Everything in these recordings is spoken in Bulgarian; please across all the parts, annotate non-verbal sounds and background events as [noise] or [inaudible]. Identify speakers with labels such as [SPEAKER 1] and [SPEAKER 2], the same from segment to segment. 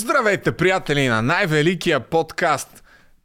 [SPEAKER 1] Здравейте, приятели на най-великия подкаст!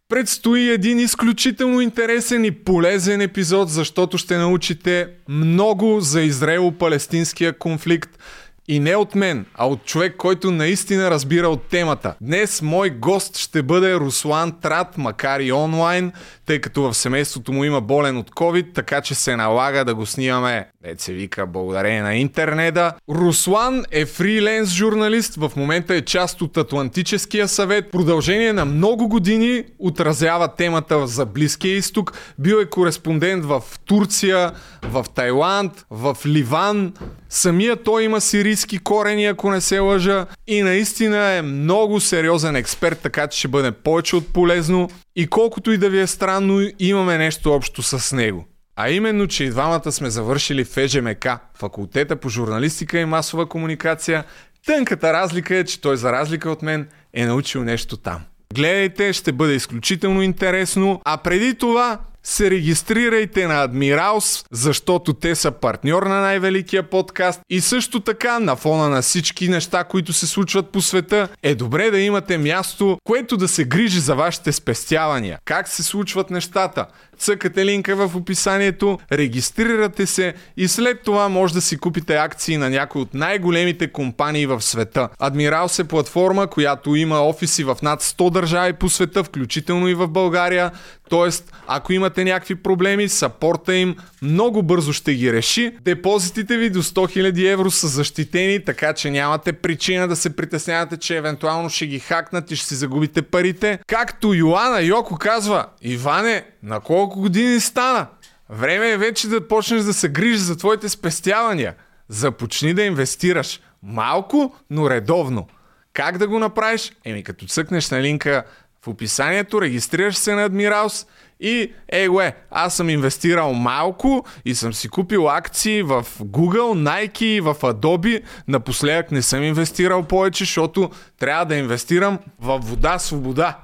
[SPEAKER 1] Предстои един изключително интересен и полезен епизод, защото ще научите много за Израело-палестинския конфликт. И не от мен, а от човек, който наистина разбира от темата. Днес мой гост ще бъде Руслан Трат, макар и онлайн, тъй като в семейството му има болен от COVID, така че се налага да го снимаме, дет се вика, благодарение на интернета. Руслан е фриленс журналист, в момента е част от Атлантическия съвет. Продължение на много години отразява темата за Близкия изток. Бил е кореспондент в Турция, в Тайланд, в Ливан. Самия той има сирийски корени, ако не се лъжа. И наистина е много сериозен експерт, така че ще бъде повече от полезно. И колкото и да ви е странно, имаме нещо общо с него. А именно, че и двамата сме завършили в ЕЖМК, факултета по журналистика и масова комуникация. Тънката разлика е, че той за разлика от мен е научил нещо там. Гледайте, ще бъде изключително интересно. А преди това се регистрирайте на Адмиралс, защото те са партньор на най-великия подкаст и също така на фона на всички неща, които се случват по света, е добре да имате място, което да се грижи за вашите спестявания. Как се случват нещата? Цъкате линка в описанието, регистрирате се и след това може да си купите акции на някои от най-големите компании в света. Адмиралс е платформа, която има офиси в над 100 държави по света, включително и в България. Тоест, ако имате някакви проблеми, сапорта им много бързо ще ги реши. Депозитите ви до 100 000 евро са защитени, така че нямате причина да се притеснявате, че евентуално ще ги хакнат и ще си загубите парите. Както Йоана Йоко казва, Иване, на колко години стана? Време е вече да почнеш да се грижиш за твоите спестявания. Започни да инвестираш. Малко, но редовно. Как да го направиш? Еми като цъкнеш на линка в описанието, регистрираш се на Admirals и, ей, уе, аз съм инвестирал малко и съм си купил акции в Google, Nike, в Adobe. Напоследък не съм инвестирал повече, защото трябва да инвестирам в вода свобода.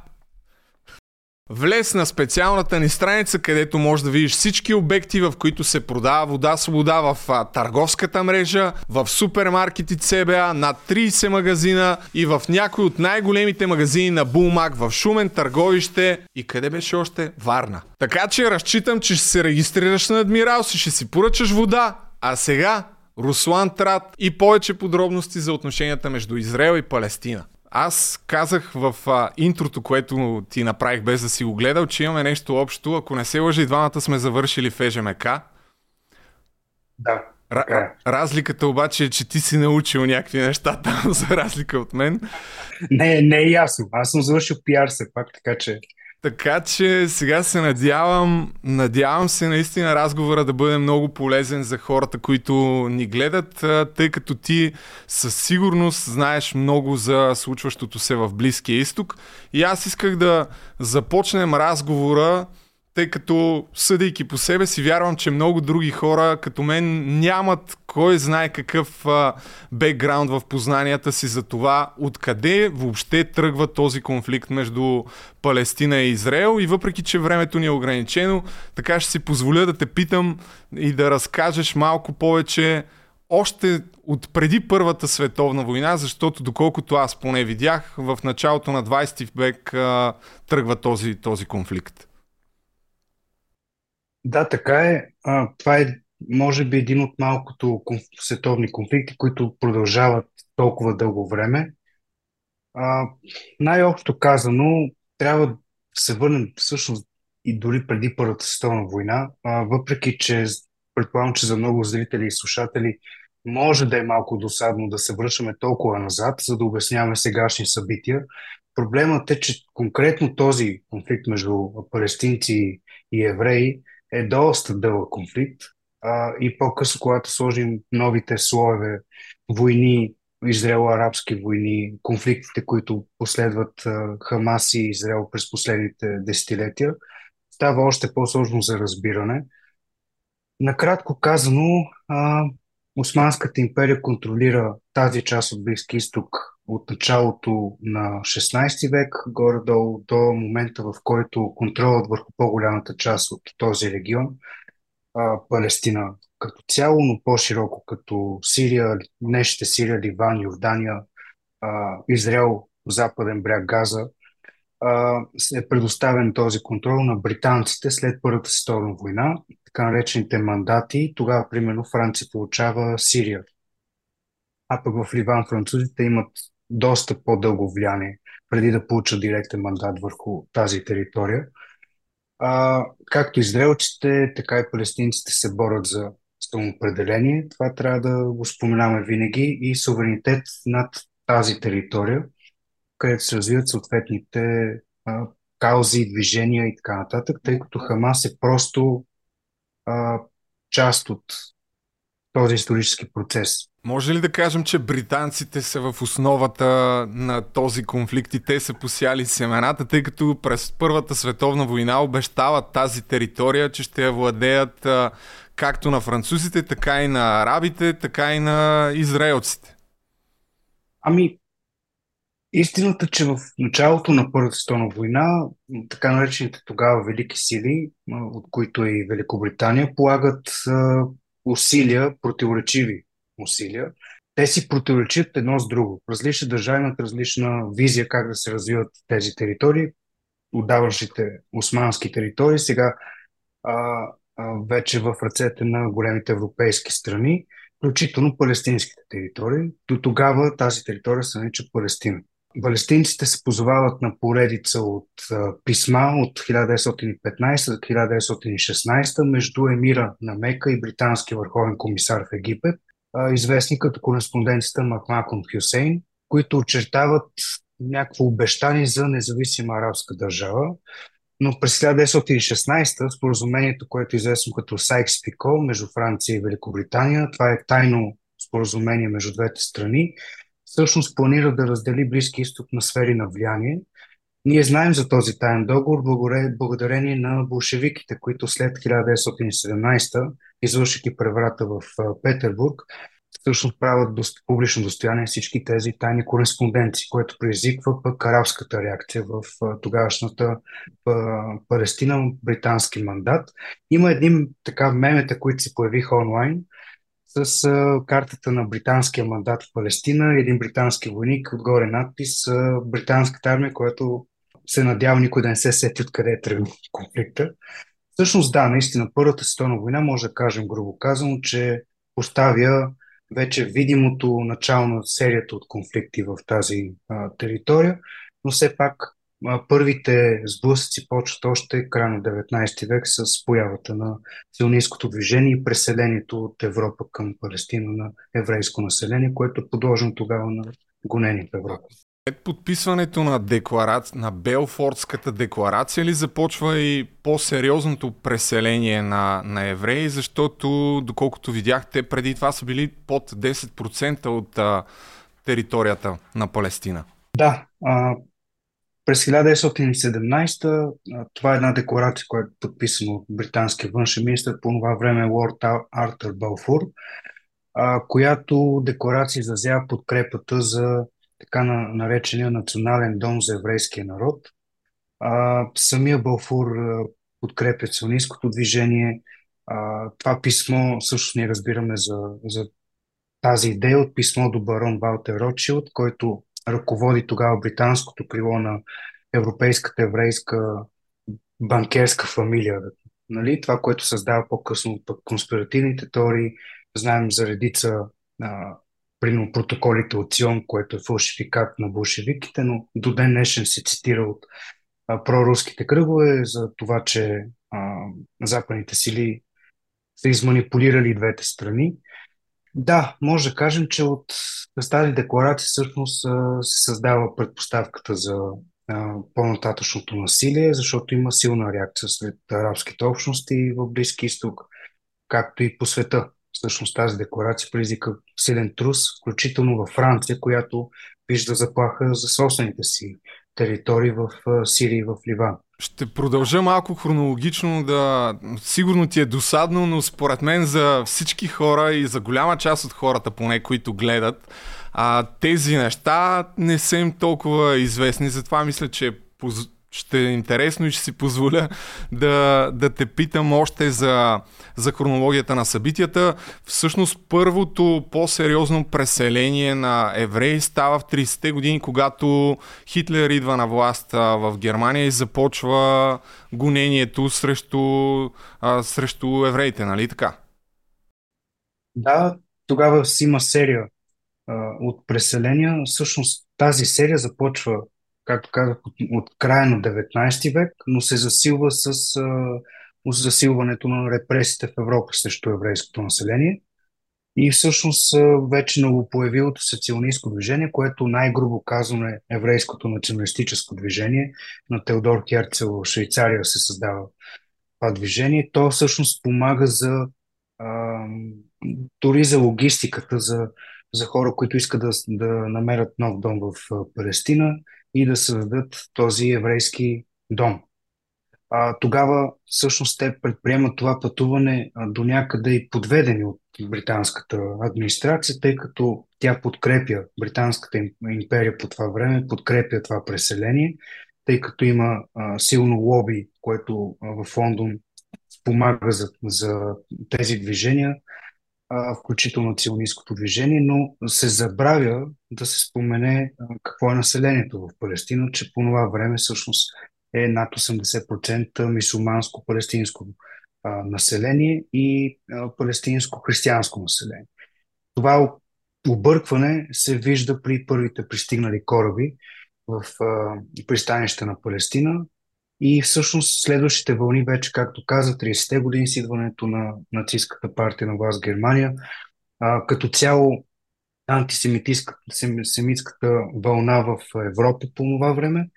[SPEAKER 1] Влез на специалната ни страница, където можеш да видиш всички обекти, в които се продава вода свобода в а, търговската мрежа, в супермаркети CBA, над 30 магазина и в някои от най-големите магазини на Булмак в Шумен, Търговище и къде беше още? Варна. Така че разчитам, че ще се регистрираш на Адмиралс и ще си поръчаш вода. А сега Руслан Трат и повече подробности за отношенията между Израел и Палестина. Аз казах в а, интрото, което ти направих без да си го гледал, че имаме нещо общо. Ако не се лъжи, двамата сме завършили в ЕЖМК.
[SPEAKER 2] Да.
[SPEAKER 1] Р- е. разликата обаче е, че ти си научил някакви неща там, [laughs] за разлика от мен.
[SPEAKER 2] Не, не е ясно. Аз съм завършил пиар все пак, така че
[SPEAKER 1] така че сега се надявам, надявам се наистина разговора да бъде много полезен за хората, които ни гледат, тъй като ти със сигурност знаеш много за случващото се в Близкия изток. И аз исках да започнем разговора тъй като съдейки по себе си, вярвам, че много други хора като мен нямат кой знае какъв бекграунд в познанията си за това откъде въобще тръгва този конфликт между Палестина и Израел и въпреки, че времето ни е ограничено, така ще си позволя да те питам и да разкажеш малко повече още от преди Първата световна война, защото доколкото аз поне видях, в началото на 20 век а, тръгва този, този конфликт.
[SPEAKER 2] Да, така е. А, това е, може би, един от малкото конф... световни конфликти, които продължават толкова дълго време. А, най-общо казано, трябва да се върнем всъщност и дори преди Първата световна война, а, въпреки че предполагам, че за много зрители и слушатели може да е малко досадно да се връщаме толкова назад, за да обясняваме сегашни събития. Проблемът е, че конкретно този конфликт между палестинци и евреи е доста дълъг конфликт а, и по-късно, когато сложим новите слоеве, войни, Израел-арабски войни, конфликтите, които последват а, Хамас и Израел през последните десетилетия, става още по-сложно за разбиране. Накратко казано, а, Османската империя контролира тази част от Близки изток от началото на 16 век, горе-долу до момента, в който контролът върху по-голямата част от този регион, а, Палестина като цяло, но по-широко като Сирия, днешните Сирия, Ливан, Йордания, а, Израел западен бряг Газа, е предоставен този контрол на британците след Първата световна война, така наречените мандати. Тогава, примерно, Франция получава Сирия. А пък в Ливан французите имат доста по-дълго влияние, преди да получат директен мандат върху тази територия. А, както израелците, така и палестинците се борят за самоопределение. Това трябва да го споменаваме винаги и суверенитет над тази територия, където се развиват съответните а, каузи, движения и така нататък, тъй като Хамас е просто а, част от този исторически процес.
[SPEAKER 1] Може ли да кажем, че британците са в основата на този конфликт и те са посяли семената, тъй като през Първата световна война обещават тази територия, че ще я владеят както на французите, така и на арабите, така и на израелците?
[SPEAKER 2] Ами, истината, че в началото на Първата световна война, така наречените тогава велики сили, от които и Великобритания, полагат усилия, противоречиви усилия. Те си противоречат едно с друго. Различни държави имат различна визия как да се развиват тези територии. Отдаващите османски територии сега а, а, вече в ръцете на големите европейски страни, включително палестинските територии. До тогава тази територия се нарича Палестина. Палестинците се позовават на поредица от а, писма от 1915 до 1916 между емира на Мека и британски върховен комисар в Египет, известни като кореспонденцията Макмакон Хюсейн, които очертават някакво обещание за независима арабска държава. Но през 1916 споразумението, което е известно като Сайкс-Пико между Франция и Великобритания, това е тайно споразумение между двете страни, всъщност планира да раздели Близки изток на сфери на влияние. Ние знаем за този таен договор благодарение на болшевиките, които след 1917, извършики преврата в Петербург, всъщност правят публично достояние всички тези тайни кореспонденции, което предизвиква пък арабската реакция в тогавашната Палестина, британски мандат. Има един така мемета, които се появиха онлайн, с картата на британския мандат в Палестина, един британски войник, отгоре надпис британската армия, която се надява никой да не се сети откъде е тръгнал конфликта. Всъщност да, наистина Първата световна война може да кажем грубо казано, че поставя вече видимото начало на серията от конфликти в тази а, територия, но все пак първите сблъсъци почват още края на 19 век с появата на сионистското движение и преселението от Европа към Палестина на еврейско население, което е подложено тогава на гонени в Европа.
[SPEAKER 1] След подписването на, декларация, на Белфордската декларация ли започва и по-сериозното преселение на, на евреи, защото, доколкото видяхте, преди това са били под 10% от а, територията на Палестина?
[SPEAKER 2] Да, а, през 1917 това е една декларация, която е подписана от британския външен министр по това време Лорд Артър Балфур, която декларация изразява подкрепата за така наречения Национален дом за еврейския народ. Самия Балфур подкрепя сионистското движение. Това писмо също ние разбираме за, за тази идея от писмо до барон Валтер Ротшилд, който ръководи тогава британското крило на европейската еврейска банкерска фамилия. Нали? Това, което създава по-късно пък конспиративните теории, знаем за редица а, примерно протоколите от Сион, което е фалшификат на болшевиките, но до ден днешен се цитира от а, проруските кръгове за това, че а, западните сили са изманипулирали двете страни. Да, може да кажем, че от тази декларация всъщност се създава предпоставката за по-нататъчното насилие, защото има силна реакция сред арабските общности в Близки изток, както и по света. Всъщност тази декларация предизвика силен трус, включително във Франция, която вижда заплаха за собствените си територии в Сирия и в Ливан.
[SPEAKER 1] Ще продължа малко хронологично да... Сигурно ти е досадно, но според мен за всички хора и за голяма част от хората, поне които гледат, а, тези неща не са им толкова известни. Затова мисля, че ще е интересно и ще си позволя да, да те питам още за, за хронологията на събитията. Всъщност първото по-сериозно преселение на евреи става в 30-те години, когато Хитлер идва на власт в Германия и започва гонението срещу, а, срещу евреите, нали така?
[SPEAKER 2] Да, тогава си има серия а, от преселения. Всъщност тази серия започва както казах, от, от края на 19 век, но се засилва с а, засилването на репресиите в Европа срещу еврейското население. И всъщност вече новопоявилото се ционистско движение, което най-грубо казано е еврейското националистическо движение. На Теодор Херцел в Швейцария се създава това движение. То всъщност помага за а, дори за логистиката, за, за хора, които искат да, да намерят нов дом в Палестина и да създадат този еврейски дом. А, тогава всъщност те предприемат това пътуване до някъде и подведени от британската администрация, тъй като тя подкрепя, британската империя по това време подкрепя това преселение, тъй като има а, силно лоби, което а, в Лондон помага за, за тези движения включително ционистското движение, но се забравя да се спомене какво е населението в Палестина, че по това време всъщност е над 80% мисулманско-палестинско население и палестинско-християнско население. Това объркване се вижда при първите пристигнали кораби в пристанище на Палестина, и всъщност следващите вълни вече, както каза, 30-те години с идването на нацистската партия на власт Германия, а, като цяло антисемитската вълна в Европа по това време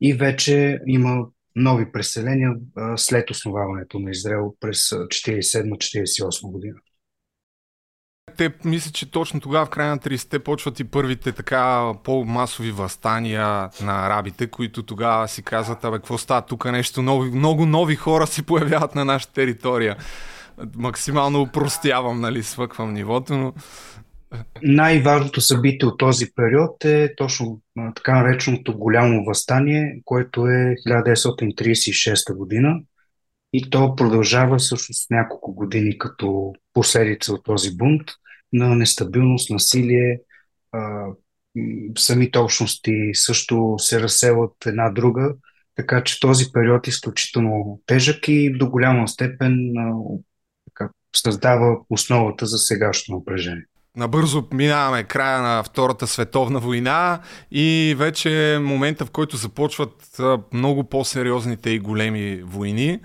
[SPEAKER 2] и вече има нови преселения а, след основаването на Израел през 47-48 година
[SPEAKER 1] те мисля, че точно тогава в края на 30-те почват и първите така по-масови възстания на арабите, които тогава си казват, абе, какво става? Тук нещо нови, много нови хора се появяват на нашата територия. Максимално упростявам, нали, свъквам нивото, но...
[SPEAKER 2] Най-важното събитие от този период е точно така нареченото голямо възстание, което е 1936 година. И то продължава всъщност няколко години като последица от този бунт на нестабилност, насилие. Самите общности също се разселват една друга, така че този период е изключително тежък и до голяма степен така, създава основата за сегашното напрежение.
[SPEAKER 1] Набързо минаваме края на Втората световна война и вече е момента, в който започват много по-сериозните и големи войни.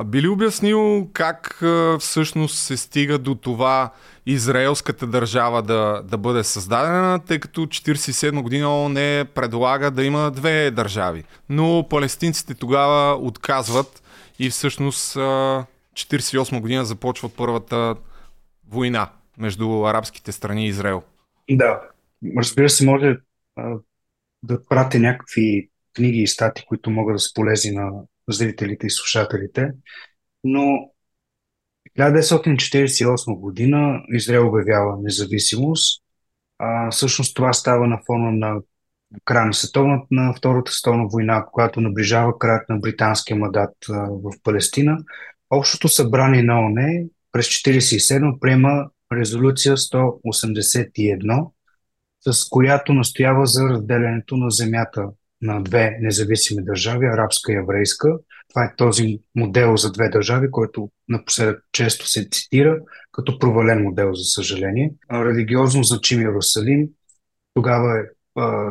[SPEAKER 1] А би ли обяснил как всъщност се стига до това израелската държава да, да бъде създадена, тъй като 1947 година ООН предлага да има две държави. Но палестинците тогава отказват и всъщност 1948 година започва първата война между арабските страни и Израел.
[SPEAKER 2] Да, разбира се, може да пратя някакви книги и стати, които могат да са полезни на зрителите и слушателите, но 1948 година Израел обявява независимост. А, всъщност това става на фона на края на, световната, на Втората световна война, когато наближава краят на британския мандат в Палестина. Общото събрание на ОНЕ през 1947 приема резолюция 181, с която настоява за разделянето на земята на две независими държави, арабска и еврейска. Това е този модел за две държави, който напоследък често се цитира като провален модел, за съжаление. Религиозно значим Иерусалим тогава е,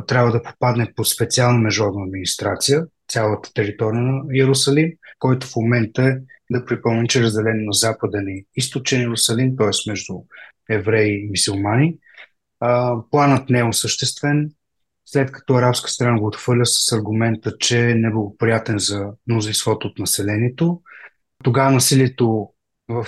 [SPEAKER 2] трябва да попадне по специална международна администрация, цялата територия на Иерусалим, който в момента е да припомня, че е разделен на западен и източен Иерусалим, т.е. между евреи и мисиомани. планът не е осъществен, след като арабска страна го отхвърля с аргумента, че е неблагоприятен за мнозинството от населението. Тогава насилието в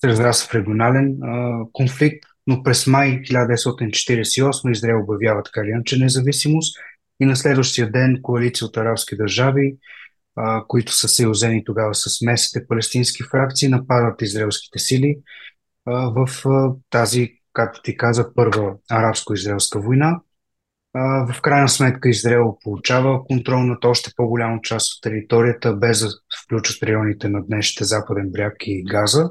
[SPEAKER 2] се разрасва в регионален а, конфликт, но през май 1948 Израел обявява така или иначе независимост и на следващия ден коалиция от арабски държави, а, които са съюзени тогава с местните палестински фракции, нападат израелските сили а, в а, тази, както ти каза, първа арабско-израелска война. В крайна сметка Израел получава контрол над още по-голяма част от територията, без да включат районите на днешните Западен бряг и Газа.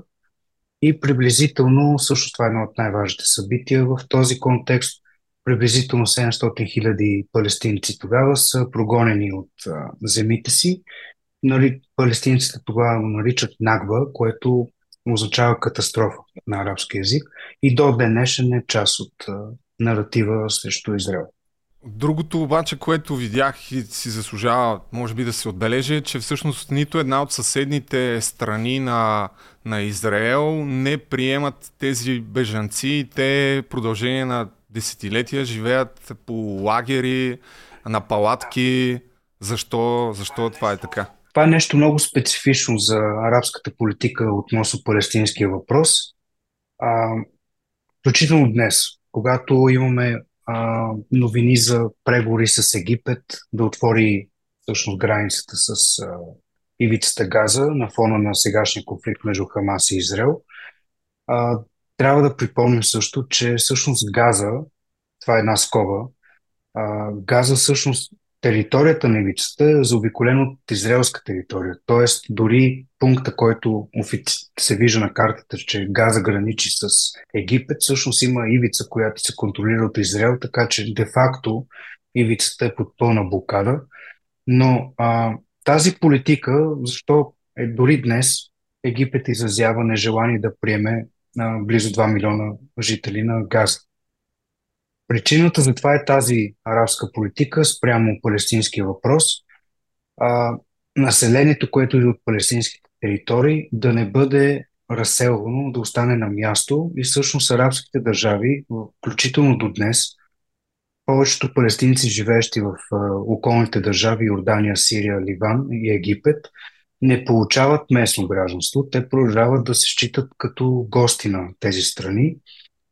[SPEAKER 2] И приблизително, също това е едно от най-важните събития в този контекст, приблизително 700 хиляди палестинци тогава са прогонени от земите си. Нали, палестинците тогава наричат Нагба, което означава катастрофа на арабски язик и до днешен е част от наратива срещу Израел.
[SPEAKER 1] Другото обаче, което видях и си заслужава, може би да се отбележи, е, че всъщност нито една от съседните страни на, на Израел не приемат тези бежанци. Те продължение на десетилетия живеят по лагери, на палатки. Защо, защо това е така?
[SPEAKER 2] Това е нещо много специфично за арабската политика относно палестинския въпрос. А, включително днес, когато имаме а, новини за преговори с Египет да отвори всъщност границата с а, ивицата Газа на фона на сегашния конфликт между Хамас и Израел. А, трябва да припомним също, че всъщност Газа, това е една скоба, а, Газа всъщност територията на ивицата е заобиколена от израелска територия. Тоест, дори пункта, който се вижда на картата, че Газа граничи с Египет, всъщност има ивица, която се контролира от Израел, така че де-факто ивицата е под пълна блокада. Но а, тази политика, защо е дори днес Египет изразява нежелание да приеме а, близо 2 милиона жители на Газа. Причината за това е тази арабска политика спрямо палестинския въпрос. А, населението, което е от палестинските територии, да не бъде разселвано, да остане на място и всъщност арабските държави, включително до днес, повечето палестинци, живеещи в а, околните държави Йордания, Сирия, Ливан и Египет, не получават местно гражданство. Те продължават да се считат като гости на тези страни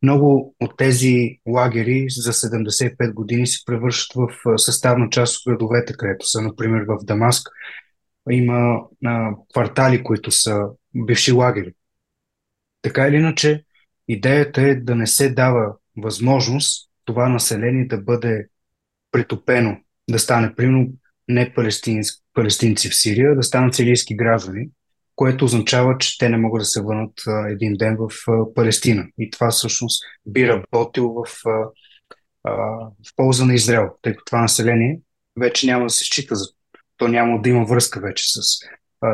[SPEAKER 2] много от тези лагери за 75 години се превръщат в съставна част от градовете, където са, например, в Дамаск. Има а, квартали, които са бивши лагери. Така или иначе, идеята е да не се дава възможност това население да бъде притопено, да стане, примерно, не палестинци в Сирия, да станат сирийски граждани, което означава, че те не могат да се върнат един ден в Палестина. И това всъщност би работил в, в полза на Израел, тъй като това население вече няма да се счита за то няма да има връзка вече с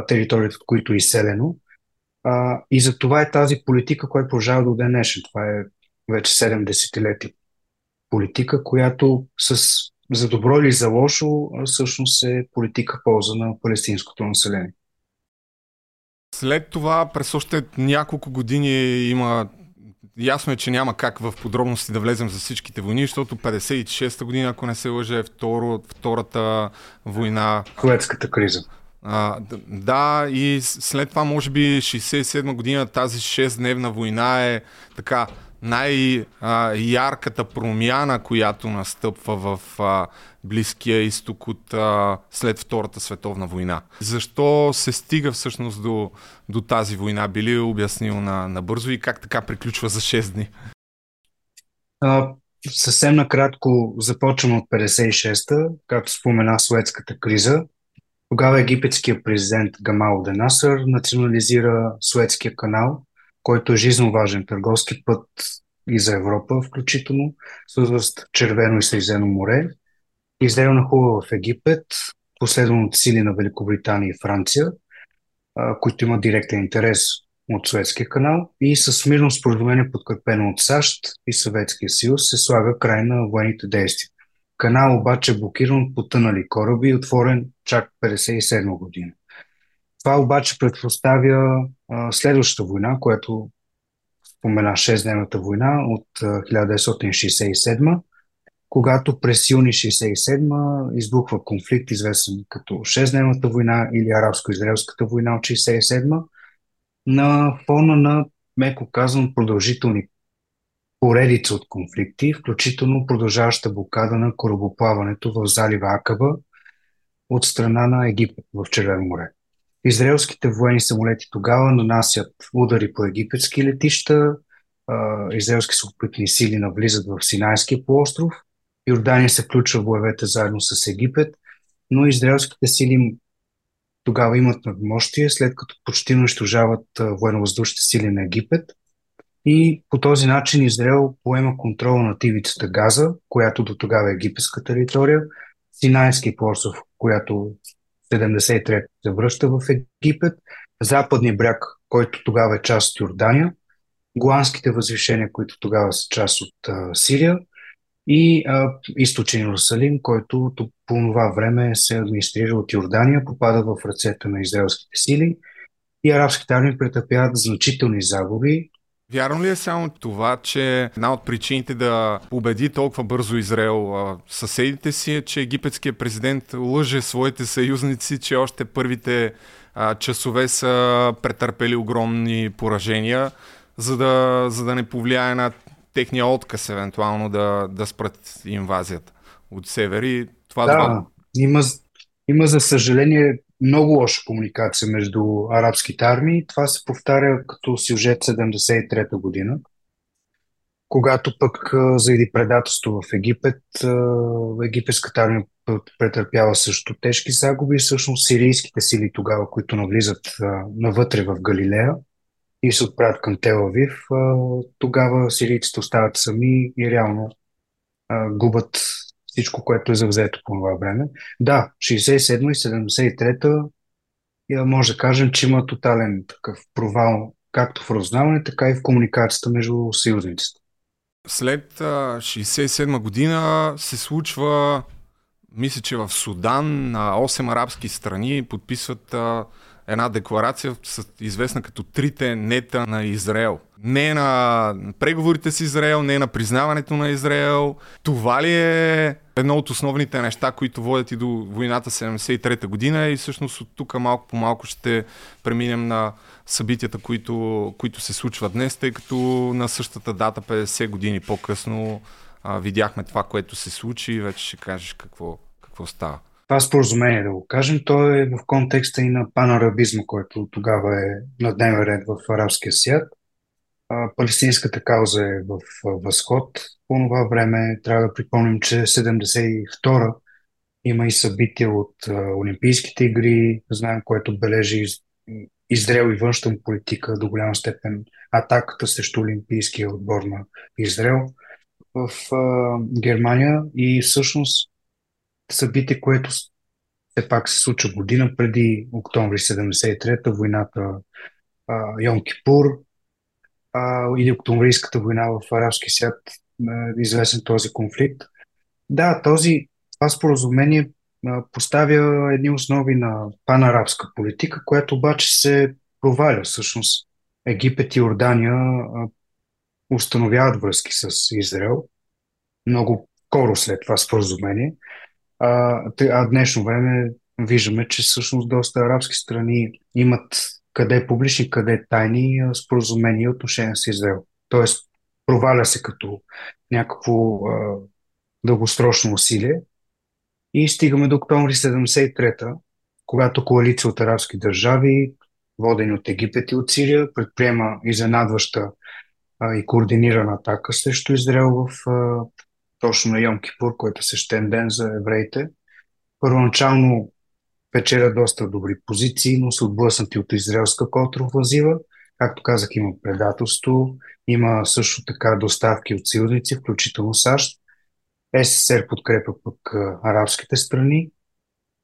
[SPEAKER 2] територията, от които е изселено. И за това е тази политика, която продължава до ден днешен. Това е вече 7 десетилетия политика, която с, за добро или за лошо всъщност е политика в полза на палестинското население.
[SPEAKER 1] След това, през още няколко години има Ясно е, че няма как в подробности да влезем за всичките войни, защото 56-та година, ако не се лъже, е второ, втората война.
[SPEAKER 2] Суетската криза.
[SPEAKER 1] А, да, и след това, може би, 67 година тази 6-дневна война е така най-ярката промяна, която настъпва в Близкия изток от след Втората световна война. Защо се стига всъщност до, до тази война? Били обяснил на, на бързо и как така приключва за 6 дни?
[SPEAKER 2] А, съвсем накратко започвам от 56-та, както спомена Суетската криза. Тогава египетският президент Гамал Денасър национализира Суетския канал, който е жизненно важен търговски път и за Европа, включително, свързващ Червено и Средиземно море. Израел нахува в Египет, последвано от сили на Великобритания и Франция, които имат директен интерес от Суетския канал и с мирно споразумение, подкрепено от САЩ и Съветския съюз, се слага край на военните действия. Канал обаче е блокиран от потънали кораби и отворен чак 57 година. Това обаче предпоставя а, следващата война, която спомена 6-дневната война от 1967 когато през юни 67 избухва конфликт, известен като 6-дневната война или арабско-израелската война от 67 на фона на, меко казвам, продължителни поредица от конфликти, включително продължаваща блокада на корабоплаването в залива Акаба от страна на Египет в Червено море. Израелските военни самолети тогава нанасят удари по египетски летища, израелски сухопътни сили навлизат в Синайския полуостров Йордания се включва в боевете заедно с Египет, но израелските сили тогава имат надмощие, след като почти унищожават военно-въздушните сили на Египет. И по този начин Израел поема контрола на ивицата Газа, която до тогава е египетска територия, Синайски полуостров, която 73 се връща в Египет, западния бряг, който тогава е част от Йордания, Голандските възвишения, които тогава са част от а, Сирия. И а, източен Иерусалим, който по това време се администрира от Йордания, попада в ръцете на израелските сили. И арабските армии претърпяват значителни загуби.
[SPEAKER 1] Вярно ли е само това, че една от причините да победи толкова бързо Израел съседите си е, че египетският президент лъже своите съюзници, че още първите а, часове са претърпели огромни поражения, за да, за да не повлияе на техния отказ, евентуално да, да спрат инвазията от север. И това
[SPEAKER 2] да, това... има, има за съжаление много лоша комуникация между арабските армии. Това се повтаря като сюжет 73-та година, когато пък заради предателство в Египет, египетската армия претърпява също тежки загуби. Всъщност сирийските сили тогава, които навлизат навътре в Галилея и се отправят към Телавив, тогава сирийците остават сами и реално губят всичко, което е завзето по това време. Да, 67 и 73-та може да кажем, че има тотален такъв провал както в разузнаване, така и в комуникацията между съюзниците.
[SPEAKER 1] След 67 година се случва, мисля, че в Судан на 8 арабски страни подписват една декларация, известна като трите нета на Израел. Не на преговорите с Израел, не на признаването на Израел. Това ли е едно от основните неща, които водят и до войната 73-та година и всъщност от тук малко по малко ще преминем на събитията, които, които се случват днес, тъй като на същата дата, 50 години по-късно, а, видяхме това, което се случи и вече ще кажеш какво, какво става
[SPEAKER 2] това споразумение, да го кажем, то е в контекста и на панарабизма, който тогава е на дневен ред в арабския свят. Палестинската кауза е в възход. По това време трябва да припомним, че 72-а има и събития от Олимпийските игри, знаем, което бележи Израел и външна политика до голяма степен атаката срещу Олимпийския отбор на Израел в Германия и всъщност събитие, което все пак се случва година преди октомври 73-та, войната а, Йом Кипур а, или октомврийската война в арабски свят, известен този конфликт. Да, този, това споразумение а, поставя едни основи на панарабска политика, която обаче се проваля. Всъщност Египет и Йордания а, установяват връзки с Израел много скоро след това споразумение. А, а днешно време виждаме, че всъщност доста арабски страни имат къде публични, къде тайни споразумения и отношения с Израел. Тоест, проваля се като някакво а, дългосрочно усилие. И стигаме до октомври 73-та, когато коалиция от арабски държави, водени от Египет и от Сирия, предприема изненадваща а, и координирана атака срещу Израел в а, точно на Йом Кипур, който е същен ден за евреите. Първоначално печеля доста добри позиции, но са отблъснати от израелска контрофазива. Както казах, има предателство, има също така доставки от съюзници, включително САЩ. СССР подкрепа пък арабските страни,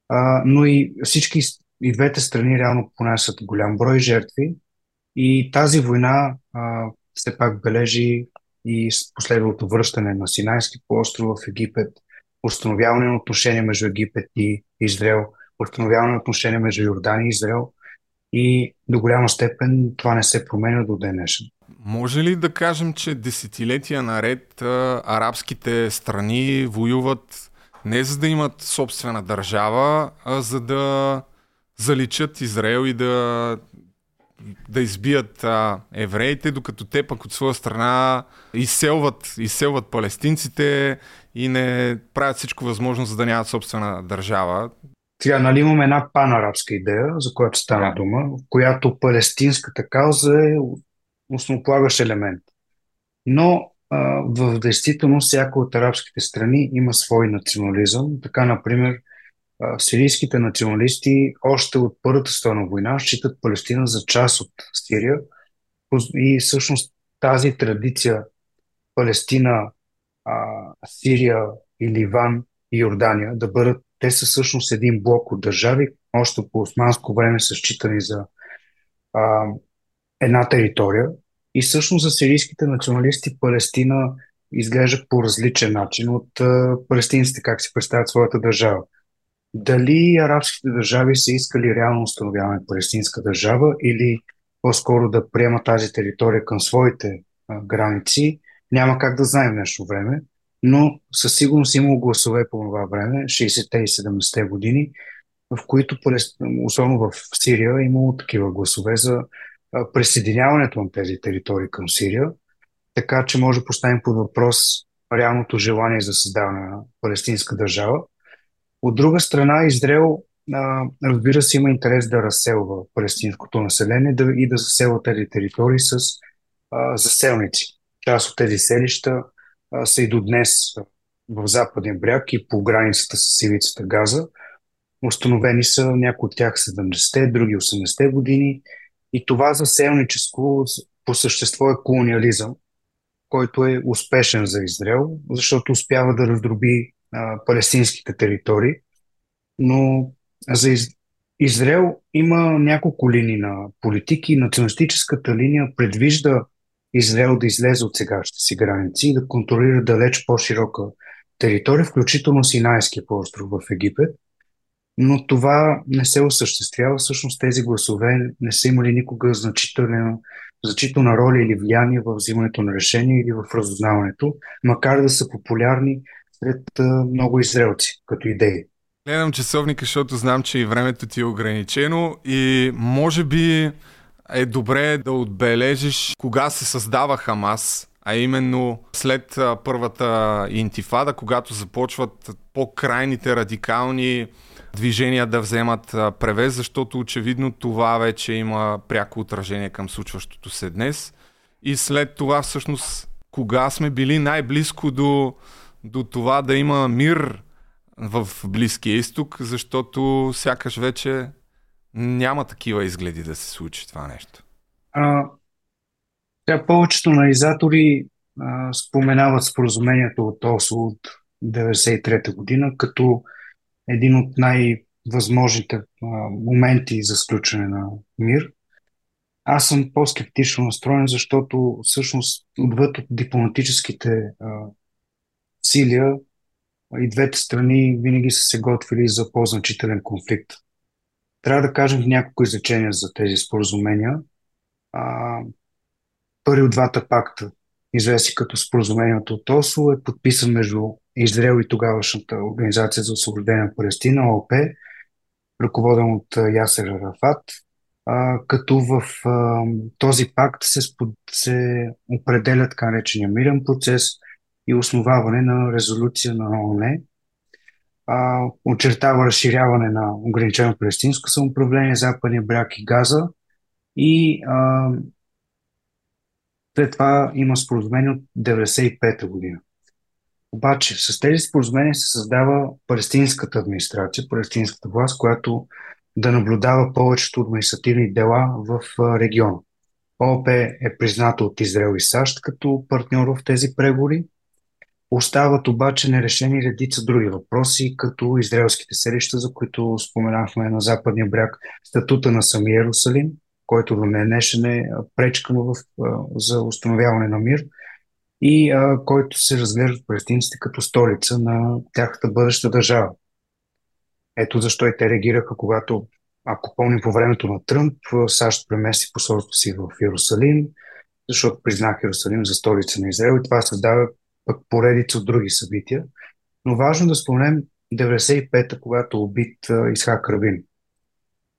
[SPEAKER 2] а, но и всички и двете страни реално понасят голям брой жертви. И тази война а, все пак бележи и с последвалото връщане на Синайски полуостров в Египет, установяване на отношения между Египет и Израел, установяване на отношения между Йордания и Израел и до голяма степен това не се променя до ден днешен.
[SPEAKER 1] Може ли да кажем, че десетилетия наред арабските страни воюват не за да имат собствена държава, а за да заличат Израел и да да избият а, евреите, докато те пък от своя страна изселват, изселват палестинците и не правят всичко възможно, за да нямат собствена държава.
[SPEAKER 2] Сега, нали имаме една панарабска идея, за която стана да. дума, в която палестинската кауза е основополагащ елемент. Но в действителност всяка от арабските страни има свой национализъм. Така, например, сирийските националисти още от Първата световна война считат Палестина за част от Сирия и всъщност тази традиция Палестина, Сирия и Ливан и Йордания да бъдат, те са всъщност един блок от държави, още по османско време са считани за а, една територия. И всъщност за сирийските националисти Палестина изглежда по различен начин от а, палестинците, как си представят своята държава. Дали арабските държави са искали реално установяване палестинска държава или по-скоро да приемат тази територия към своите а, граници, няма как да знаем нещо време, но със сигурност имало гласове по това време, 60-те и 70-те години, в които, особено в Сирия, имало такива гласове за присъединяването на тези територии към Сирия, така че може да поставим под въпрос реалното желание за създаване на палестинска държава. От друга страна, Израел, разбира се, има интерес да разселва палестинското население и да заселва тези територии с заселници. Част от тези селища са и до днес в западен бряг и по границата с ивицата Газа. Установени са някои от тях 70-те, други 80-те години. И това заселническо по същество е колониализъм, който е успешен за Израел, защото успява да раздроби а, палестинските територии. Но за Из... Израел има няколко линии на политики. Националистическата линия предвижда Израел да излезе от сегашните си граници и да контролира далеч по-широка територия, включително Синайския полуостров в Египет – но това не се осъществява. Всъщност тези гласове не са имали никога значителна, значителна роля или влияние в взимането на решения или в разузнаването, макар да са популярни сред много израелци като идеи.
[SPEAKER 1] Гледам часовника, защото знам, че и времето ти е ограничено и може би е добре да отбележиш кога се създава Хамас, а именно след първата интифада, когато започват по-крайните радикални движения да вземат превес, защото очевидно това вече има пряко отражение към случващото се днес. И след това всъщност кога сме били най-близко до, до това да има мир в Близкия изток, защото сякаш вече няма такива изгледи да се случи това нещо. А,
[SPEAKER 2] тя, повечето анализатори споменават споразумението от Осло от 1993 година като един от най-възможните а, моменти за сключване на мир. Аз съм по-скептично настроен, защото всъщност отвъд от дипломатическите а, силия и двете страни винаги са се готвили за по-значителен конфликт. Трябва да кажем няколко изречения за тези споразумения. А, първи от двата пакта, известни като споразумението от Осло, е подписан между Израел и тогавашната Организация за освобождение на Палестина, ООП, ръководен от Ясер Рафат, а, като в а, този пакт се, спод, се определя така наречения мирен процес и основаване на резолюция на ООН, очертава разширяване на ограничено палестинско самоуправление, Западния бряг и Газа и а, след това има споразумение от 1995 година. Обаче с тези споразумения се създава палестинската администрация, палестинската власт, която да наблюдава повечето административни дела в региона. ООП е признато от Израел и САЩ като партньор в тези преговори. Остават обаче нерешени редица други въпроси, като израелските селища, за които споменахме на западния бряг, статута на самия Иерусалим, който до днешен е пречка в, за установяване на мир – и а, който се разглеждат палестинците като столица на тяхната бъдеща държава. Ето защо и те реагираха, когато, ако помним по времето на Тръмп, САЩ премести посолството си в Иерусалим, защото признах Иерусалим за столица на Израел и това създава пък поредица от други събития. Но важно да спомнем 95-та, когато убит Исхак Рабин.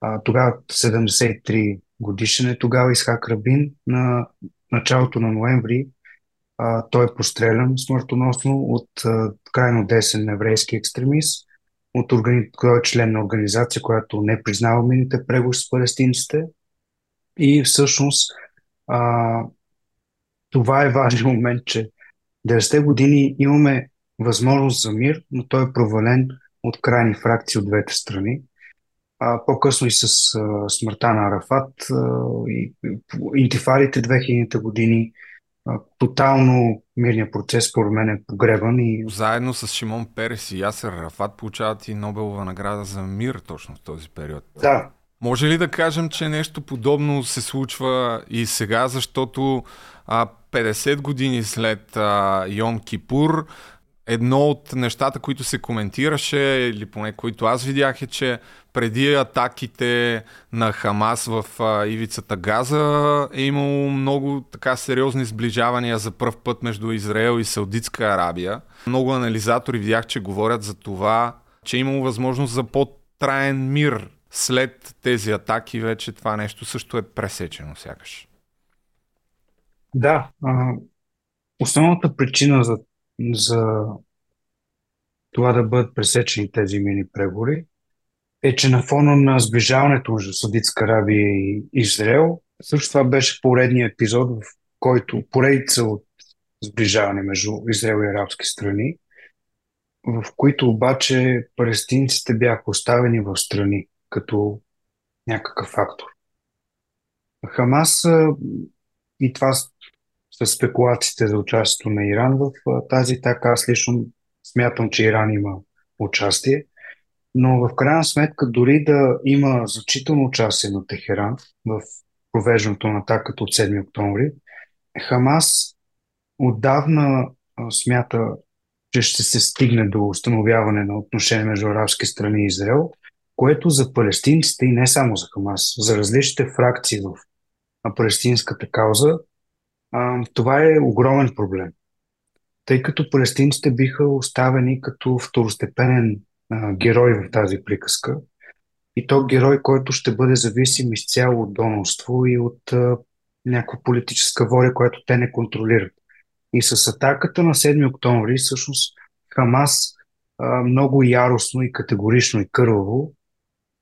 [SPEAKER 2] А, тогава 73 годишен е тогава Исхак Рабин. На началото на ноември а, той е пострелян смъртоносно от а, крайно десен еврейски екстремист, от органи... който е член на организация, която не признава мините преговори с палестинците. И всъщност а, това е важен момент, че 90-те години имаме възможност за мир, но той е провален от крайни фракции от двете страни. А, по-късно и с а, смъртта на Арафат а, и, и интифарите 2000-те години, а, тотално мирният процес, според мен, е погребан. И...
[SPEAKER 1] Заедно с Шимон Перес и Ясер Арафат получават и Нобелова награда за мир точно в този период.
[SPEAKER 2] Да.
[SPEAKER 1] Може ли да кажем, че нещо подобно се случва и сега, защото а, 50 години след а, Йон Кипур едно от нещата, които се коментираше, или поне които аз видях, е, че преди атаките на Хамас в а, ивицата Газа е имало много така сериозни сближавания за първ път между Израел и Саудитска Арабия. Много анализатори видях, че говорят за това, че е имало възможност за по-траен мир след тези атаки. Вече това нещо също е пресечено сякаш.
[SPEAKER 2] Да, а, основната причина за за това да бъдат пресечени тези мини преговори е, че на фона на сближаването между Саудитска Арабия и Израел, също това беше поредният епизод, в който поредица от сближаване между Израел и арабски страни, в които обаче палестинците бяха оставени в страни като някакъв фактор. Хамас и това с спекулациите за участието на Иран в тази така. Аз лично смятам, че Иран има участие. Но в крайна сметка, дори да има значително участие на Техеран в провеждането на атаката от 7 октомври, Хамас отдавна смята, че ще се стигне до установяване на отношения между арабски страни и Израел, което за палестинците и не само за Хамас, за различните фракции в палестинската кауза това е огромен проблем. Тъй като палестинците биха оставени като второстепенен герой в тази приказка. И то герой, който ще бъде зависим изцяло от донорство и от някаква политическа воля, която те не контролират. И с атаката на 7 октомври, всъщност, Хамас много яростно и категорично и кърваво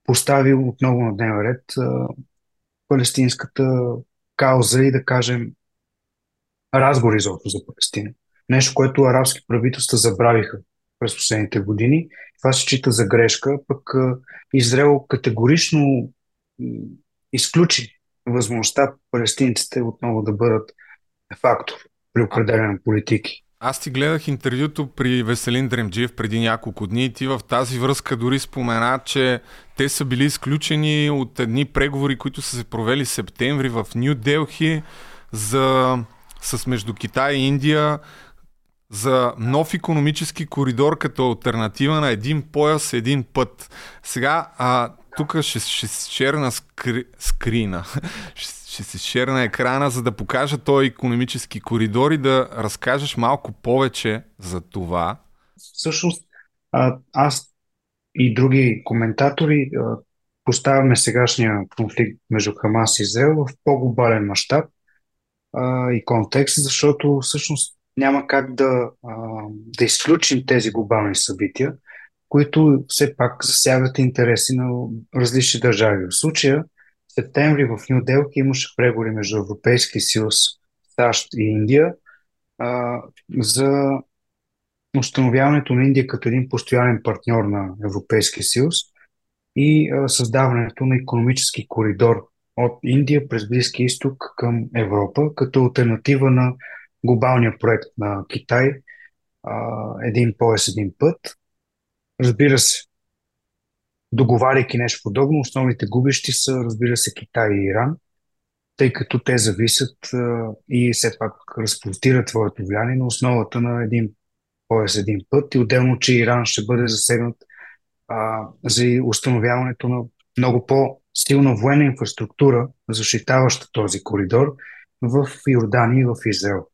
[SPEAKER 2] постави отново на дневен ред палестинската кауза и да кажем разговори за за Палестина. Нещо, което арабски правителства забравиха през последните години. Това се чита за грешка, пък Израел категорично изключи възможността палестинците отново да бъдат фактор при определяне на политики.
[SPEAKER 1] Аз ти гледах интервюто при Веселин Дремджиев преди няколко дни и ти в тази връзка дори спомена, че те са били изключени от едни преговори, които са се провели септември в Нью Делхи за с между Китай и Индия за нов економически коридор като альтернатива на един пояс, един път. Сега, а, тук ще, ще се шерна скри, скрина. [laughs] ще, ще се шерна екрана, за да покажа този економически коридор и да разкажеш малко повече за това.
[SPEAKER 2] Всъщност, аз и други коментатори поставяме сегашния конфликт между Хамас и Израел в по-глобален мащаб и контекст, защото всъщност няма как да, да изключим тези глобални събития, които все пак засягат интереси на различни държави. В случая, септември в Нью Делки имаше преговори между Европейския съюз, САЩ и Индия а, за установяването на Индия като един постоянен партньор на Европейския съюз и а, създаването на економически коридор от Индия през Близкия изток към Европа, като альтернатива на глобалния проект на Китай един пояс, един път. Разбира се, договаряйки нещо подобно, основните губещи са, разбира се, Китай и Иран, тъй като те зависят и все пак разпростират твоето влияние на основата на един пояс, един път и отделно, че Иран ще бъде засегнат а, за установяването на много по-силна военна инфраструктура, защитаваща този коридор в Йордания и в Израел.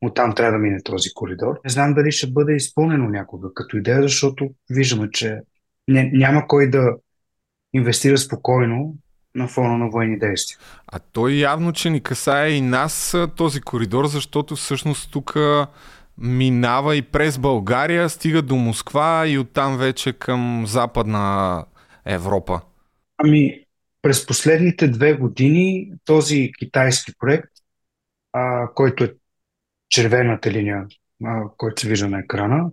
[SPEAKER 2] Оттам трябва да мине този коридор. Не знам дали ще бъде изпълнено някога като идея, защото виждаме, че не, няма кой да инвестира спокойно на фона на военни действия.
[SPEAKER 1] А той явно, че ни касае и нас този коридор, защото всъщност тук минава и през България, стига до Москва и оттам вече към Западна Европа.
[SPEAKER 2] Ами, през последните две години този китайски проект, а, който е червената линия, а, който се вижда на екрана.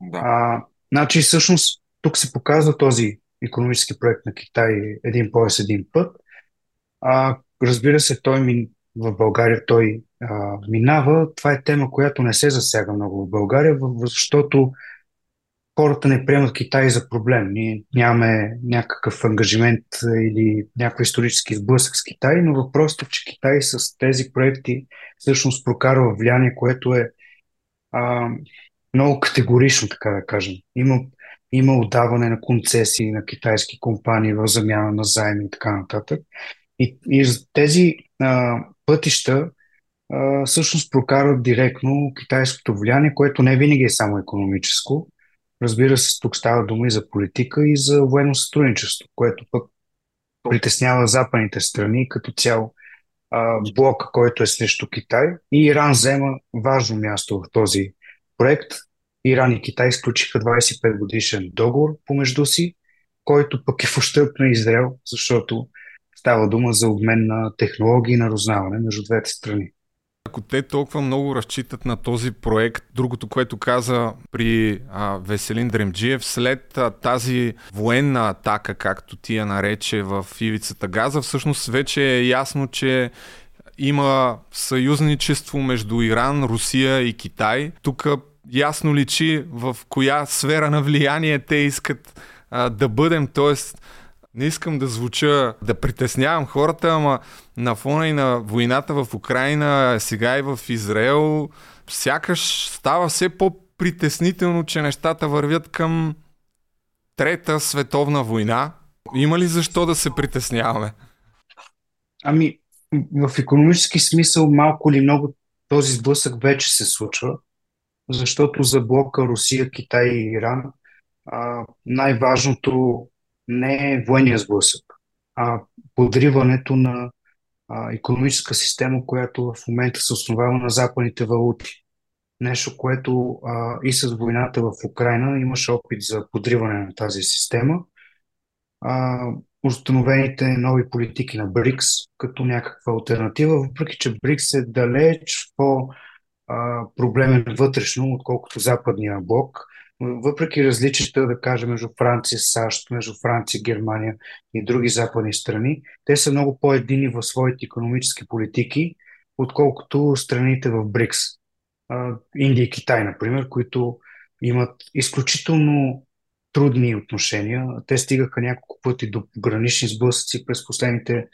[SPEAKER 1] Да.
[SPEAKER 2] А, значи, всъщност, тук се показва този економически проект на Китай един пояс, един път. А, разбира се, той ми, в България той а, минава. Това е тема, която не се засяга много в България, защото хората не приемат Китай за проблем. Ние нямаме някакъв ангажимент или някакъв исторически сблъсък с Китай, но въпросът е, че Китай с тези проекти всъщност прокарва влияние, което е а, много категорично, така да кажем. Има, има отдаване на концесии на китайски компании в замяна на заеми и така нататък. И, и тези а, пътища а, всъщност прокарват директно китайското влияние, което не винаги е само економическо. Разбира се, тук става дума и за политика, и за военно сътрудничество, което пък притеснява западните страни като цяло а, блока, който е срещу Китай. И Иран взема важно място в този проект. Иран и Китай изключиха 25 годишен договор помежду си, който пък е в ущърп на Израел, защото става дума за обмен на технологии на разузнаване между двете страни.
[SPEAKER 1] Ако те толкова много разчитат на този проект, другото, което каза при а, Веселин Дремджиев, след а, тази военна атака, както ти я нарече в ивицата Газа, всъщност вече е ясно, че има съюзничество между Иран, Русия и Китай. Тук ясно личи в коя сфера на влияние те искат а, да бъдем, т.е. не искам да звуча, да притеснявам хората, ама на фона и на войната в Украина, сега и в Израел, сякаш става все по-притеснително, че нещата вървят към Трета световна война. Има ли защо да се притесняваме?
[SPEAKER 2] Ами, в економически смисъл малко или много този сблъсък вече се случва, защото за блока Русия, Китай и Иран а, най-важното не е военния сблъсък, а подриването на а, економическа система, която в момента се основава на западните валути. Нещо, което а, и с войната в Украина имаше опит за подриване на тази система. А, установените нови политики на БРИКС като някаква альтернатива, въпреки че БРИКС е далеч по-проблемен вътрешно, отколкото западния блок въпреки различията, да кажем, между Франция, САЩ, между Франция, Германия и други западни страни, те са много по-едини в своите економически политики, отколкото страните в БРИКС. Индия и Китай, например, които имат изключително трудни отношения. Те стигаха няколко пъти до погранични сблъсъци през последните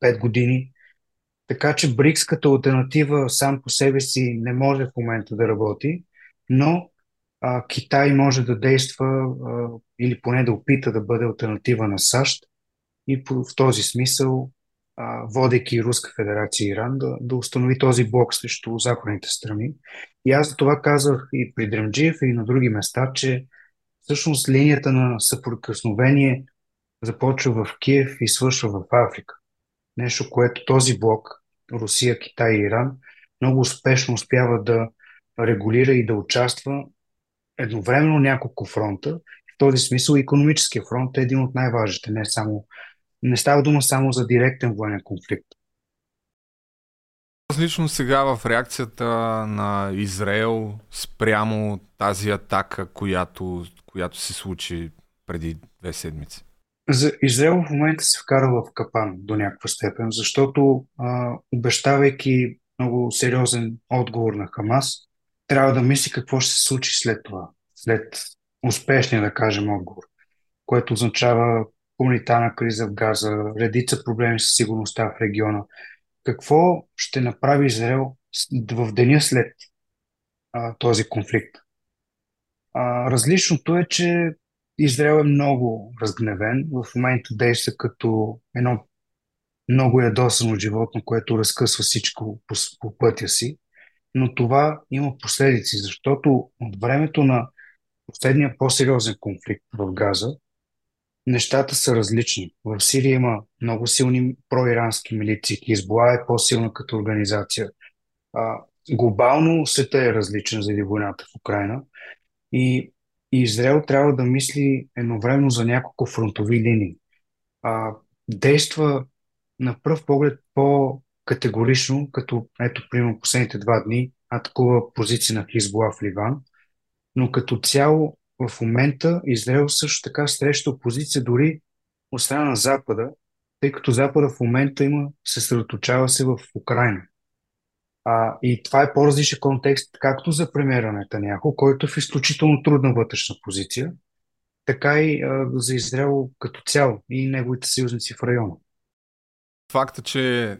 [SPEAKER 2] пет години. Така че БРИКС като альтернатива сам по себе си не може в момента да работи, но а, Китай може да действа а, или поне да опита да бъде альтернатива на САЩ и в този смисъл, а, водейки Руска федерация и Иран, да, да установи този блок срещу западните страни. И аз за това казах и при Дремджиев и на други места, че всъщност линията на съприкосновение започва в Киев и свършва в Африка. Нещо, което този блок, Русия, Китай и Иран, много успешно успява да регулира и да участва едновременно няколко фронта. В този смисъл економическия фронт е един от най-важните. Не, само, не става дума само за директен военен конфликт.
[SPEAKER 1] Аз сега в реакцията на Израел спрямо тази атака, която, която се случи преди две седмици.
[SPEAKER 2] Израел в момента се вкара в капан до някаква степен, защото а, обещавайки много сериозен отговор на Хамас, трябва да мисли какво ще се случи след това, след успешния, да кажем, отговор, което означава хуманитарна криза в Газа, редица проблеми с сигурността в региона. Какво ще направи Израел в деня след а, този конфликт? А, различното е, че Израел е много разгневен. В момента действа като едно много ядосано животно, което разкъсва всичко по, по пътя си но това има последици, защото от времето на последния по-сериозен конфликт в Газа, нещата са различни. В Сирия има много силни проирански милиции, Хизбола е по-силна като организация. А, глобално света е различен заради войната в Украина и Израел трябва да мисли едновременно за няколко фронтови линии. А, действа на пръв поглед по категорично, като ето, примерно, последните два дни атакува позиция на Хизбола в Ливан, но като цяло в момента Израел също така среща опозиция дори от страна на Запада, тъй като Запада в момента има, се съсредоточава се в Украина. А, и това е по-различен контекст, както за премиера Нетаняхо, който е в изключително трудна вътрешна позиция, така и а, за Израел като цяло и неговите съюзници в района.
[SPEAKER 1] Факта, че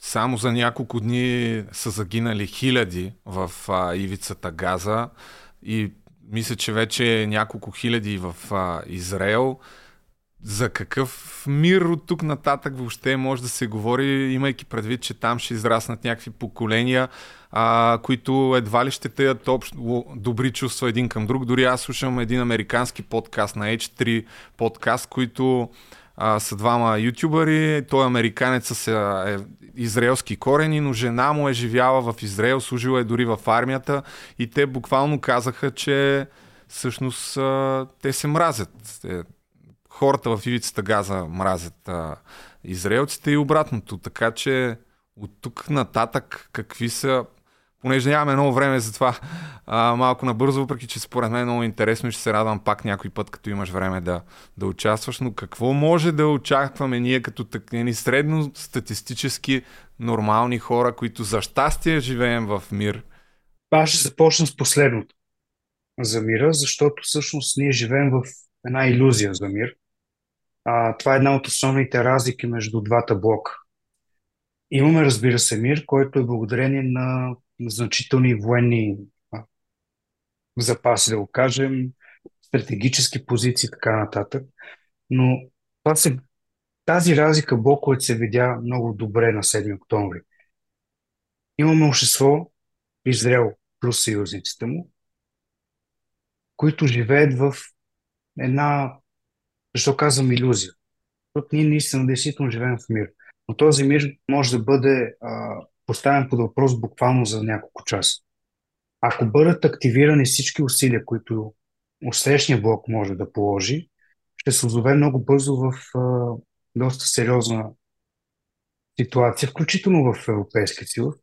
[SPEAKER 1] само за няколко дни са загинали хиляди в а, ивицата Газа и мисля, че вече няколко хиляди в а, Израел. За какъв мир от тук нататък въобще може да се говори, имайки предвид, че там ще израснат някакви поколения, а, които едва ли ще теят общо добри чувства един към друг. Дори аз слушам един американски подкаст на H3 подкаст, които а, са двама ютубъри. Той американец с е, израелски корени, но жена му е живяла в Израел, служила е дори в армията и те буквално казаха, че всъщност а, те се мразят. Те, хората в ивицата Газа мразят а, израелците и обратното. Така че от тук нататък какви са понеже нямаме много време за това а, малко набързо, въпреки че според мен е много интересно и ще се радвам пак някой път, като имаш време да, да участваш, но какво може да очакваме ние като такени средно статистически нормални хора, които за щастие живеем в мир?
[SPEAKER 2] Аз ще започна с последното за мира, защото всъщност ние живеем в една иллюзия за мир. А, това е една от основните разлики между двата блока. Имаме, разбира се, мир, който е благодарение на значителни военни запаси, да го кажем, стратегически позиции и така нататък. Но тази разлика блоковете се видя много добре на 7 октомври. Имаме общество, Израел плюс съюзниците му, които живеят в една, защо казвам иллюзия, защото ние наистина действително живеем в мир. Но този мир може да бъде а, поставен под въпрос буквално за няколко часа. Ако бъдат активирани всички усилия, които усрещния блок може да положи, ще се озове много бързо в а, доста сериозна ситуация, включително в Европейския съюз.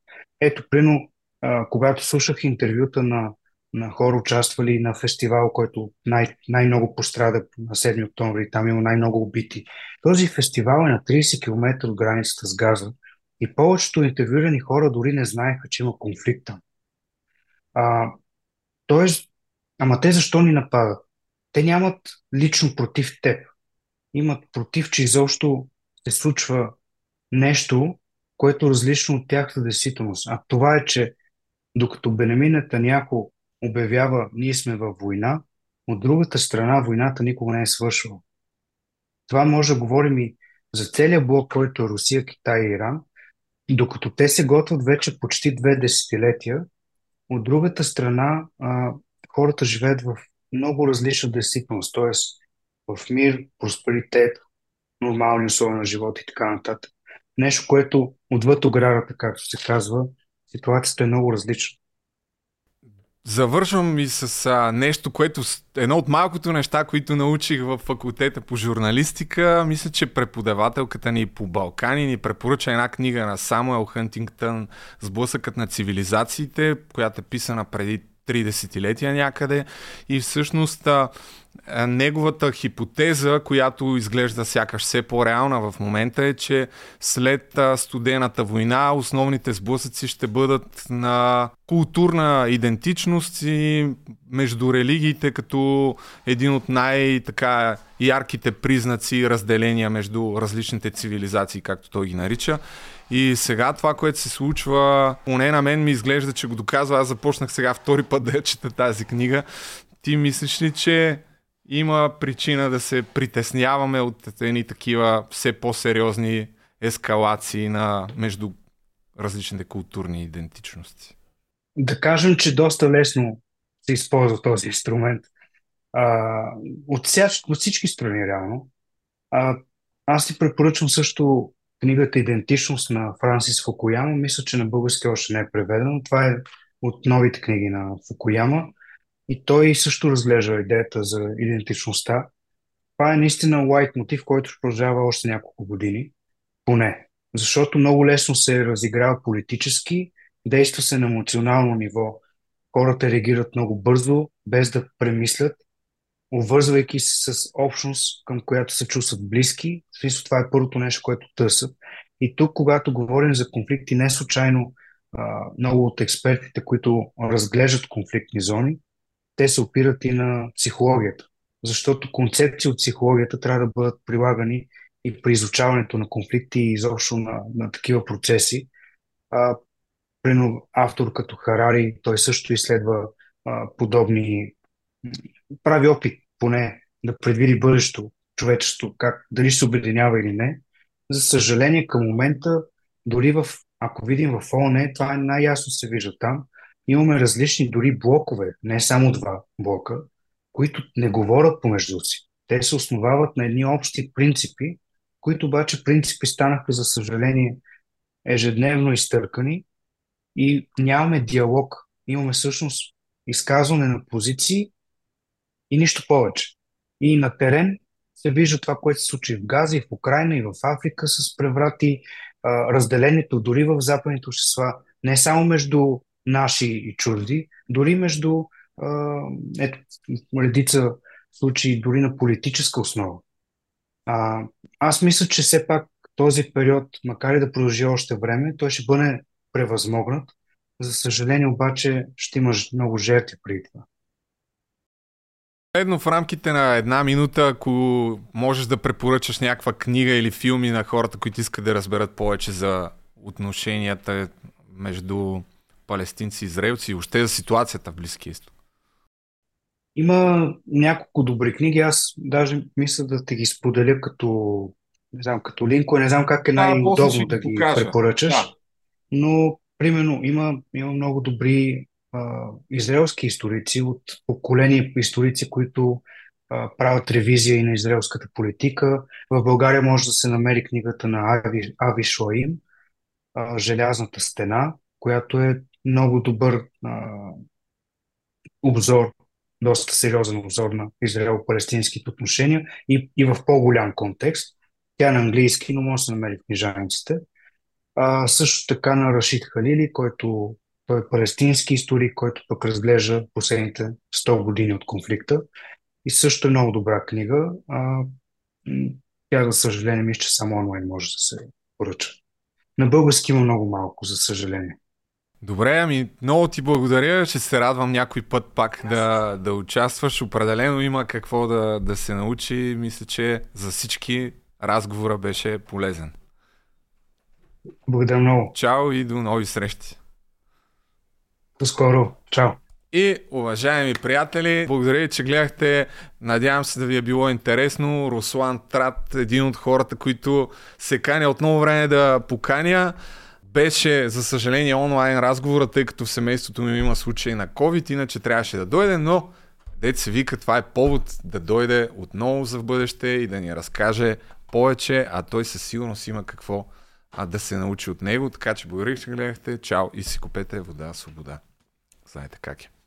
[SPEAKER 2] Ето, прино, а, когато слушах интервюта на, на хора, участвали на фестивал, който най- най-много пострада на 7 октомври, там има най-много убити. Този фестивал е на 30 км от границата с Газа и повечето интервюирани хора дори не знаеха, че има конфликт там. Тоест, ама те защо ни нападат? Те нямат лично против теб. Имат против, че изобщо се случва нещо, което е различно от тяхната действителност. А това е, че докато Бенемин Нетаняхо обявява ние сме във война, от другата страна войната никога не е свършила. Това може да говорим и за целият блок, който е Русия, Китай и Иран, докато те се готвят вече почти две десетилетия, от другата страна а, хората живеят в много различна действителност, т.е. в мир, просперитет, нормални условия на живот и така нататък. Нещо, което отвъд оградата, както се казва, ситуацията е много различна.
[SPEAKER 1] Завършвам и с а, нещо, което едно от малкото неща, които научих в факултета по журналистика. Мисля, че преподавателката ни по Балкани ни препоръча една книга на Самуел Хантингтън Сблъсъкът на цивилизациите, която е писана преди три десетилетия някъде. И всъщност неговата хипотеза, която изглежда сякаш все по-реална в момента е, че след студената война основните сблъсъци ще бъдат на културна идентичност и между религиите като един от най-така ярките признаци разделения между различните цивилизации, както той ги нарича. И сега това, което се случва, поне на мен ми изглежда, че го доказва. Аз започнах сега втори път да я чета тази книга. Ти мислиш ли, че има причина да се притесняваме от едни такива все по-сериозни ескалации на между различните културни идентичности?
[SPEAKER 2] Да кажем, че доста лесно се използва този инструмент. А, от, вся, от всички страни, реално. А, аз ти препоръчвам също книгата Идентичност на Франсис Фукуяма. Мисля, че на български още не е преведено. Това е от новите книги на Фукуяма. И той също разглежда идеята за идентичността. Това е наистина лайт мотив, който продължава още няколко години. Поне. Защото много лесно се разиграва политически действа се на емоционално ниво. Хората реагират много бързо, без да премислят, обвързвайки се с общност, към която се чувстват близки. Смисъл, това е първото нещо, което търсят. И тук, когато говорим за конфликти, не случайно много от експертите, които разглеждат конфликтни зони, те се опират и на психологията. Защото концепции от психологията трябва да бъдат прилагани и при изучаването на конфликти и изобщо на, на такива процеси. Прино автор като Харари, той също изследва а, подобни, прави опит поне да предвиди бъдещето човечество, как, дали ще се обединява или не. За съжаление, към момента, дори в, ако видим в ООН, това е най-ясно се вижда там, имаме различни дори блокове, не само два блока, които не говорят помежду си. Те се основават на едни общи принципи, които обаче принципи станаха, за съжаление, ежедневно изтъркани и нямаме диалог. Имаме всъщност изказване на позиции и нищо повече. И на терен се вижда това, което се случи в Газа и в Украина и в Африка с преврати, разделението дори в западните общества, не само между наши и чужди, дори между ето, редица случаи дори на политическа основа. А, аз мисля, че все пак този период, макар и да продължи още време, той ще бъде превъзмогнат. За съжаление обаче ще имаш много жертви преди това.
[SPEAKER 1] Едно в рамките на една минута, ако можеш да препоръчаш някаква книга или филми на хората, които искат да разберат повече за отношенията между палестинци и израелци и въобще за ситуацията в Близкия изток.
[SPEAKER 2] Има няколко добри книги. Аз даже мисля да те ги споделя като, не знам, като линко. Не знам как е най-удобно да ги покажа. препоръчаш. Да. Но, примерно, има, има много добри а, израелски историци от поколени историци, които а, правят ревизия и на израелската политика. В България може да се намери книгата на Ави, Ави Шлаим, Желязната стена, която е много добър а, обзор, доста сериозен обзор на израел-палестинските отношения и, и в по-голям контекст. Тя е на английски, но може да се намери в книжаниците. А, също така на Рашид Халили, който той е палестински историк, който пък разглежда последните 100 години от конфликта. И също е много добра книга. А, тя, за съжаление, мисля, че само онлайн може да се поръча. На български има много малко, за съжаление.
[SPEAKER 1] Добре, ами много ти благодаря. Ще се радвам някой път пак да, да участваш. Определено има какво да, да се научи. Мисля, че за всички разговора беше полезен.
[SPEAKER 2] Благодаря много.
[SPEAKER 1] Чао и до нови срещи.
[SPEAKER 2] До скоро. Чао.
[SPEAKER 1] И, уважаеми приятели, благодаря ви, че гледахте. Надявам се да ви е било интересно. Руслан Трат, един от хората, които се каня отново време да поканя. Беше, за съжаление, онлайн разговора, тъй като в семейството ми има случай на COVID, иначе трябваше да дойде, но дете се вика, това е повод да дойде отново за в бъдеще и да ни разкаже повече, а той със сигурност има какво а, да се научи от него. Така че благодаря, че гледахте. Чао и си купете вода, свобода. Знаете как е.